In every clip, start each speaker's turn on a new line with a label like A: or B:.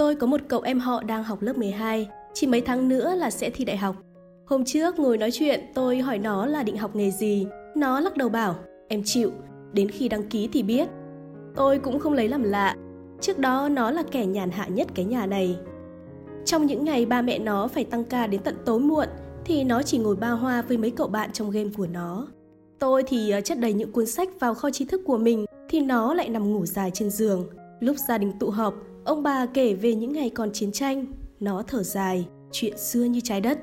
A: tôi có một cậu em họ đang học lớp 12, chỉ mấy tháng nữa là sẽ thi đại học. Hôm trước ngồi nói chuyện, tôi hỏi nó là định học nghề gì. Nó lắc đầu bảo, em chịu, đến khi đăng ký thì biết. Tôi cũng không lấy làm lạ, trước đó nó là kẻ nhàn hạ nhất cái nhà này. Trong những ngày ba mẹ nó phải tăng ca đến tận tối muộn, thì nó chỉ ngồi ba hoa với mấy cậu bạn trong game của nó. Tôi thì ờ, chất đầy những cuốn sách vào kho tri thức của mình, thì nó lại nằm ngủ dài trên giường. Lúc gia đình tụ họp, ông bà kể về những ngày còn chiến tranh, nó thở dài, chuyện xưa như trái đất.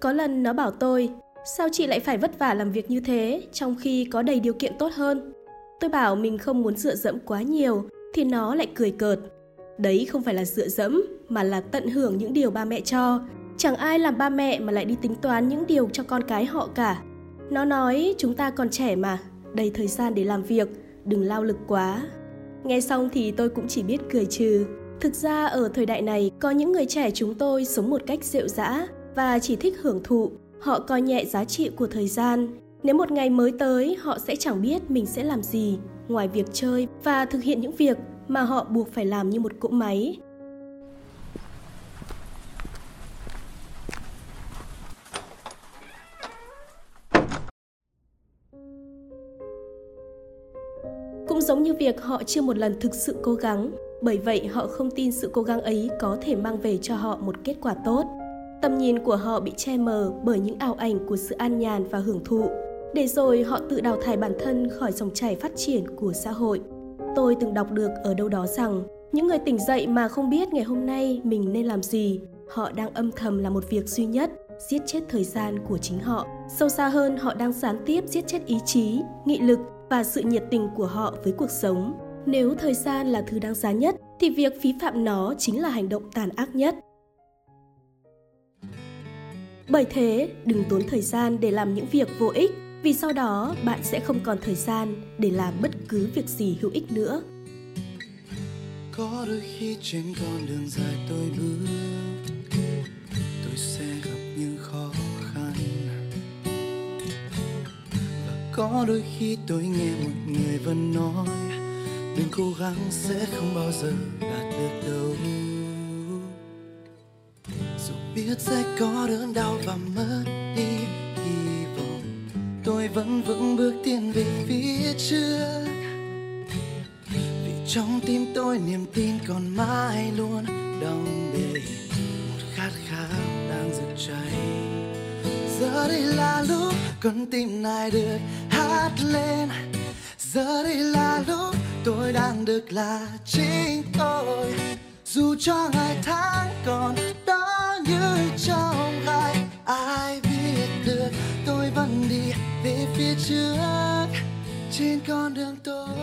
A: Có lần nó bảo tôi, sao chị lại phải vất vả làm việc như thế trong khi có đầy điều kiện tốt hơn? Tôi bảo mình không muốn dựa dẫm quá nhiều, thì nó lại cười cợt. Đấy không phải là dựa dẫm, mà là tận hưởng những điều ba mẹ cho. Chẳng ai làm ba mẹ mà lại đi tính toán những điều cho con cái họ cả. Nó nói chúng ta còn trẻ mà, đầy thời gian để làm việc, đừng lao lực quá. Nghe xong thì tôi cũng chỉ biết cười trừ. Thực ra ở thời đại này có những người trẻ chúng tôi sống một cách rượu dã và chỉ thích hưởng thụ. Họ coi nhẹ giá trị của thời gian. Nếu một ngày mới tới, họ sẽ chẳng biết mình sẽ làm gì ngoài việc chơi và thực hiện những việc mà họ buộc phải làm như một cỗ máy. Cũng giống như việc họ chưa một lần thực sự cố gắng, bởi vậy họ không tin sự cố gắng ấy có thể mang về cho họ một kết quả tốt. Tầm nhìn của họ bị che mờ bởi những ảo ảnh của sự an nhàn và hưởng thụ, để rồi họ tự đào thải bản thân khỏi dòng chảy phát triển của xã hội. Tôi từng đọc được ở đâu đó rằng những người tỉnh dậy mà không biết ngày hôm nay mình nên làm gì, họ đang âm thầm là một việc duy nhất, giết chết thời gian của chính họ. Sâu xa hơn, họ đang gián tiếp giết chết ý chí, nghị lực và sự nhiệt tình của họ với cuộc sống. Nếu thời gian là thứ đáng giá nhất, thì việc phí phạm nó chính là hành động tàn ác nhất. Bởi thế, đừng tốn thời gian để làm những việc vô ích, vì sau đó bạn sẽ không còn thời gian để làm bất cứ việc gì hữu ích nữa.
B: Có đôi khi trên con đường dài tôi bước Tôi sẽ gặp có đôi khi tôi nghe một người vẫn nói Đừng cố gắng sẽ không bao giờ đạt được đâu. Dù biết sẽ có đớn đau và mất đi hy vọng, Tôi vẫn vững bước tiến về phía trước. Vì trong tim tôi niềm tin còn mãi luôn đong đầy Giờ đây là lúc con tim này được hát lên. Giờ đây là lúc tôi đang được là chính tôi. Dù cho ngày tháng còn đó như trong gai, Ai biết được tôi vẫn đi về phía trước. Trên con đường tôi